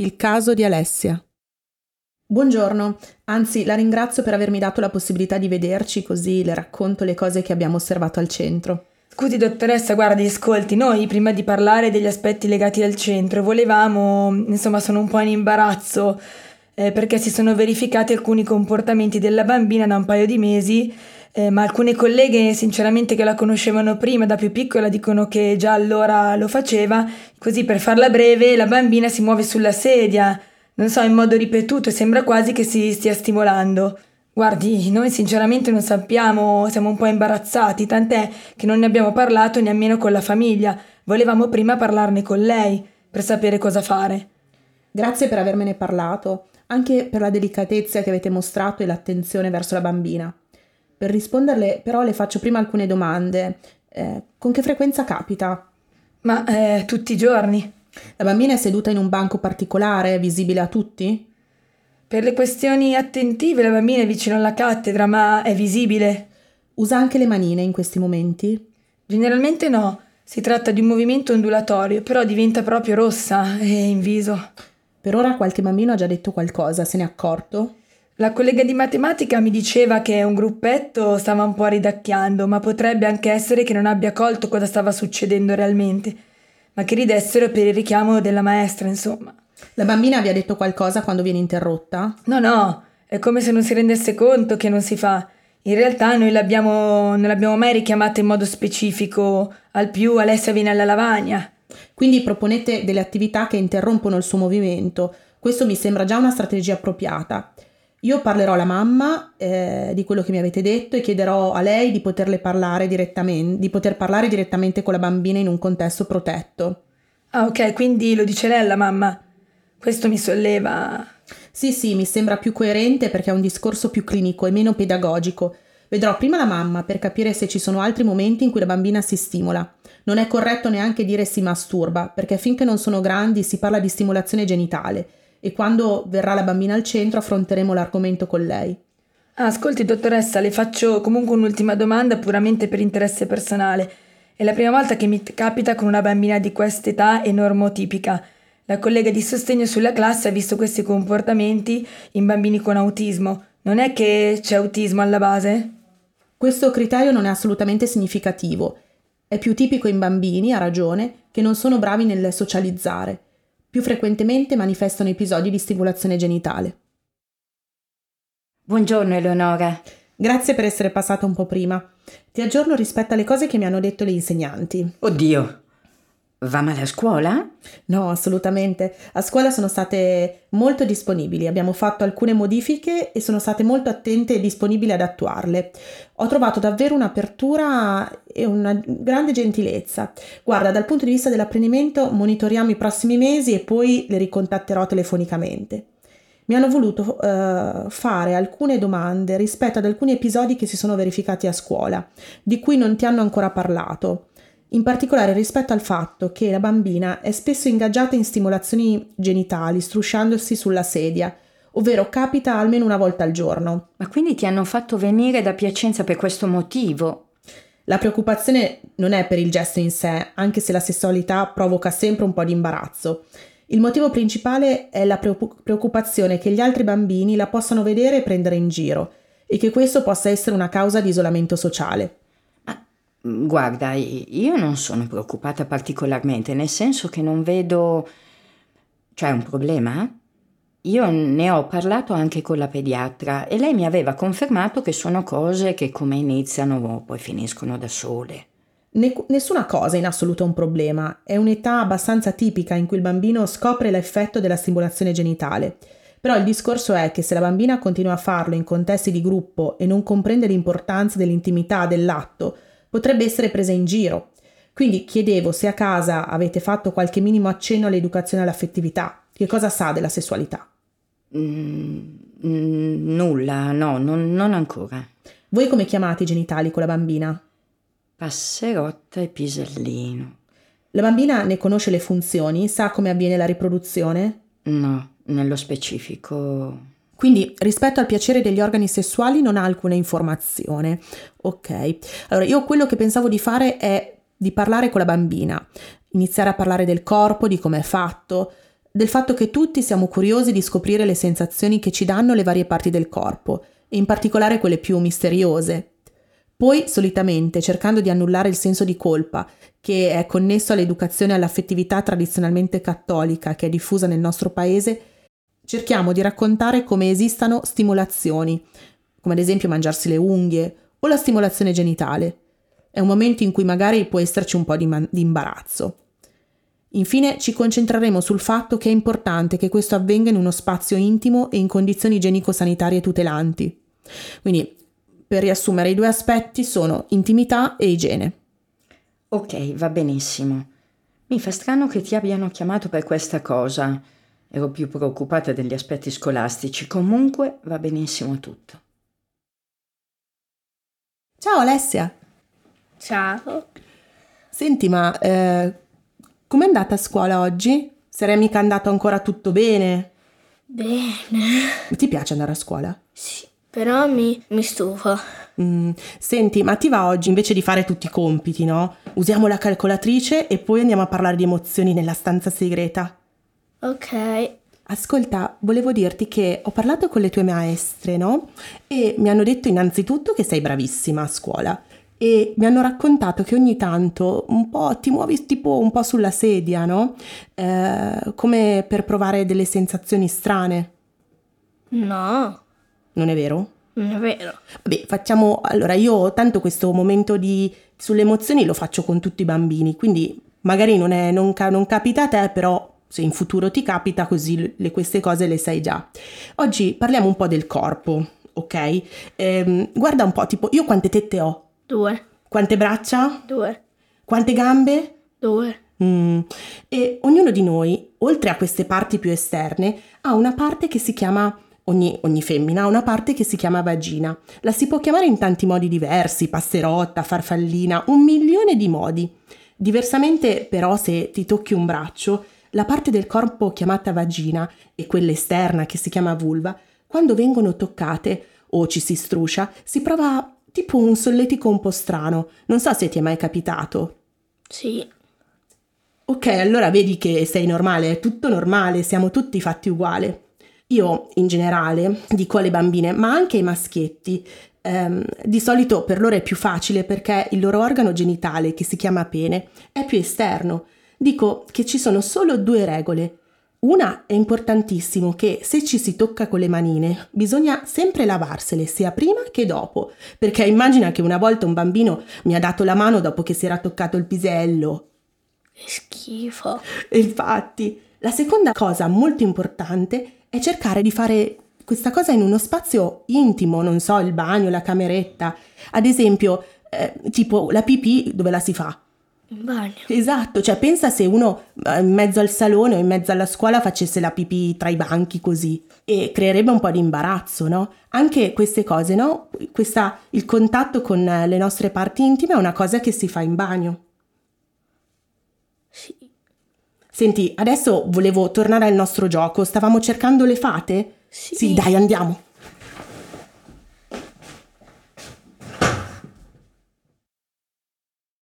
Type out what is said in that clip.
Il caso di Alessia. Buongiorno, anzi la ringrazio per avermi dato la possibilità di vederci così le racconto le cose che abbiamo osservato al centro. Scusi dottoressa, guardi, ascolti, noi prima di parlare degli aspetti legati al centro volevamo, insomma sono un po' in imbarazzo eh, perché si sono verificati alcuni comportamenti della bambina da un paio di mesi eh, ma alcune colleghe sinceramente che la conoscevano prima da più piccola dicono che già allora lo faceva, così per farla breve la bambina si muove sulla sedia, non so, in modo ripetuto e sembra quasi che si stia stimolando. Guardi, noi sinceramente non sappiamo, siamo un po' imbarazzati, tant'è che non ne abbiamo parlato nemmeno con la famiglia, volevamo prima parlarne con lei per sapere cosa fare. Grazie per avermene parlato, anche per la delicatezza che avete mostrato e l'attenzione verso la bambina. Per risponderle però le faccio prima alcune domande. Eh, con che frequenza capita? Ma eh, tutti i giorni. La bambina è seduta in un banco particolare, visibile a tutti? Per le questioni attentive la bambina è vicino alla cattedra, ma è visibile. Usa anche le manine in questi momenti? Generalmente no. Si tratta di un movimento ondulatorio, però diventa proprio rossa e in viso. Per ora qualche bambino ha già detto qualcosa, se ne è accorto? La collega di matematica mi diceva che un gruppetto stava un po' ridacchiando, ma potrebbe anche essere che non abbia colto cosa stava succedendo realmente, ma che ridessero per il richiamo della maestra, insomma. La bambina vi ha detto qualcosa quando viene interrotta? No, no, è come se non si rendesse conto che non si fa. In realtà noi l'abbiamo, non l'abbiamo mai richiamata in modo specifico, al più Alessia viene alla lavagna. Quindi proponete delle attività che interrompono il suo movimento. Questo mi sembra già una strategia appropriata. Io parlerò alla mamma eh, di quello che mi avete detto e chiederò a lei di poterle parlare direttamente, di poter parlare direttamente con la bambina in un contesto protetto. Ah, ok, quindi lo dice lei alla mamma. Questo mi solleva. Sì, sì, mi sembra più coerente perché è un discorso più clinico e meno pedagogico. Vedrò prima la mamma per capire se ci sono altri momenti in cui la bambina si stimola. Non è corretto neanche dire si masturba, perché finché non sono grandi si parla di stimolazione genitale e quando verrà la bambina al centro affronteremo l'argomento con lei. Ascolti, dottoressa, le faccio comunque un'ultima domanda puramente per interesse personale. È la prima volta che mi capita con una bambina di quest'età e normotipica. La collega di sostegno sulla classe ha visto questi comportamenti in bambini con autismo. Non è che c'è autismo alla base? Questo criterio non è assolutamente significativo. È più tipico in bambini, ha ragione, che non sono bravi nel socializzare più frequentemente manifestano episodi di stimolazione genitale. Buongiorno Eleonora. Grazie per essere passata un po' prima. Ti aggiorno rispetto alle cose che mi hanno detto le insegnanti. Oddio, Va male a scuola? No, assolutamente. A scuola sono state molto disponibili, abbiamo fatto alcune modifiche e sono state molto attente e disponibili ad attuarle. Ho trovato davvero un'apertura e una grande gentilezza. Guarda, dal punto di vista dell'apprendimento monitoriamo i prossimi mesi e poi le ricontatterò telefonicamente. Mi hanno voluto uh, fare alcune domande rispetto ad alcuni episodi che si sono verificati a scuola, di cui non ti hanno ancora parlato in particolare rispetto al fatto che la bambina è spesso ingaggiata in stimolazioni genitali strusciandosi sulla sedia, ovvero capita almeno una volta al giorno. Ma quindi ti hanno fatto venire da Piacenza per questo motivo? La preoccupazione non è per il gesto in sé, anche se la sessualità provoca sempre un po' di imbarazzo. Il motivo principale è la preoccupazione che gli altri bambini la possano vedere e prendere in giro e che questo possa essere una causa di isolamento sociale. Guarda, io non sono preoccupata particolarmente, nel senso che non vedo... C'è un problema? Io ne ho parlato anche con la pediatra e lei mi aveva confermato che sono cose che come iniziano poi finiscono da sole. Ne- nessuna cosa in assoluto è un problema, è un'età abbastanza tipica in cui il bambino scopre l'effetto della stimolazione genitale. Però il discorso è che se la bambina continua a farlo in contesti di gruppo e non comprende l'importanza dell'intimità dell'atto, potrebbe essere presa in giro. Quindi chiedevo se a casa avete fatto qualche minimo accenno all'educazione all'affettività. Che cosa sa della sessualità? Mm, nulla, no, non, non ancora. Voi come chiamate i genitali con la bambina? Passerotta e pisellino. La bambina ne conosce le funzioni? Sa come avviene la riproduzione? No, nello specifico quindi rispetto al piacere degli organi sessuali non ha alcuna informazione. Ok, allora io quello che pensavo di fare è di parlare con la bambina, iniziare a parlare del corpo, di come è fatto, del fatto che tutti siamo curiosi di scoprire le sensazioni che ci danno le varie parti del corpo, e in particolare quelle più misteriose. Poi, solitamente, cercando di annullare il senso di colpa, che è connesso all'educazione e all'affettività tradizionalmente cattolica che è diffusa nel nostro paese, cerchiamo di raccontare come esistano stimolazioni, come ad esempio mangiarsi le unghie o la stimolazione genitale. È un momento in cui magari può esserci un po' di, man- di imbarazzo. Infine ci concentreremo sul fatto che è importante che questo avvenga in uno spazio intimo e in condizioni igienico-sanitarie tutelanti. Quindi, per riassumere, i due aspetti sono intimità e igiene. Ok, va benissimo. Mi fa strano che ti abbiano chiamato per questa cosa. Ero più preoccupata degli aspetti scolastici. Comunque va benissimo tutto. Ciao Alessia. Ciao. Senti, ma eh, com'è andata a scuola oggi? Sarei mica andato ancora tutto bene? Bene. Ti piace andare a scuola? Sì, però mi, mi stufa. Mm, senti, ma ti va oggi invece di fare tutti i compiti, no? Usiamo la calcolatrice e poi andiamo a parlare di emozioni nella stanza segreta. Ok. Ascolta, volevo dirti che ho parlato con le tue maestre, no? E mi hanno detto innanzitutto che sei bravissima a scuola e mi hanno raccontato che ogni tanto un po' ti muovi tipo un po' sulla sedia, no? Eh, come per provare delle sensazioni strane. No, Non è vero? non è vero. Vabbè, facciamo allora io tanto questo momento di sulle emozioni lo faccio con tutti i bambini, quindi magari non, è, non, ca- non capita a te, però se in futuro ti capita così le- queste cose le sai già. Oggi parliamo un po' del corpo, ok? Ehm, guarda un po', tipo io quante tette ho? Due, Quante braccia? due, Quante gambe? due. Mm. E ognuno di noi, oltre a queste parti più esterne, ha una parte che si chiama, ogni, ogni femmina ha una parte che si chiama vagina. La si può chiamare in tanti modi diversi, passerotta, farfallina, un milione di modi. Diversamente però se ti tocchi un braccio, la parte del corpo chiamata vagina e quella esterna che si chiama vulva, quando vengono toccate o ci si struscia, si prova tipo un solletico un po' strano. Non so se ti è mai capitato. Sì, Ok, allora vedi che sei normale, è tutto normale, siamo tutti fatti uguali. Io in generale dico alle bambine, ma anche ai maschietti, ehm, di solito per loro è più facile perché il loro organo genitale, che si chiama pene, è più esterno. Dico che ci sono solo due regole. Una è importantissimo che se ci si tocca con le manine bisogna sempre lavarsele sia prima che dopo, perché immagina che una volta un bambino mi ha dato la mano dopo che si era toccato il pisello che schifo. Infatti, la seconda cosa molto importante è cercare di fare questa cosa in uno spazio intimo, non so, il bagno, la cameretta. Ad esempio, eh, tipo la pipì dove la si fa? In bagno. Esatto, cioè pensa se uno eh, in mezzo al salone o in mezzo alla scuola facesse la pipì tra i banchi così e creerebbe un po' di imbarazzo, no? Anche queste cose, no? Questa, il contatto con le nostre parti intime è una cosa che si fa in bagno. Sì. Senti, adesso volevo tornare al nostro gioco. Stavamo cercando le fate? Sì. Sì, dai, andiamo.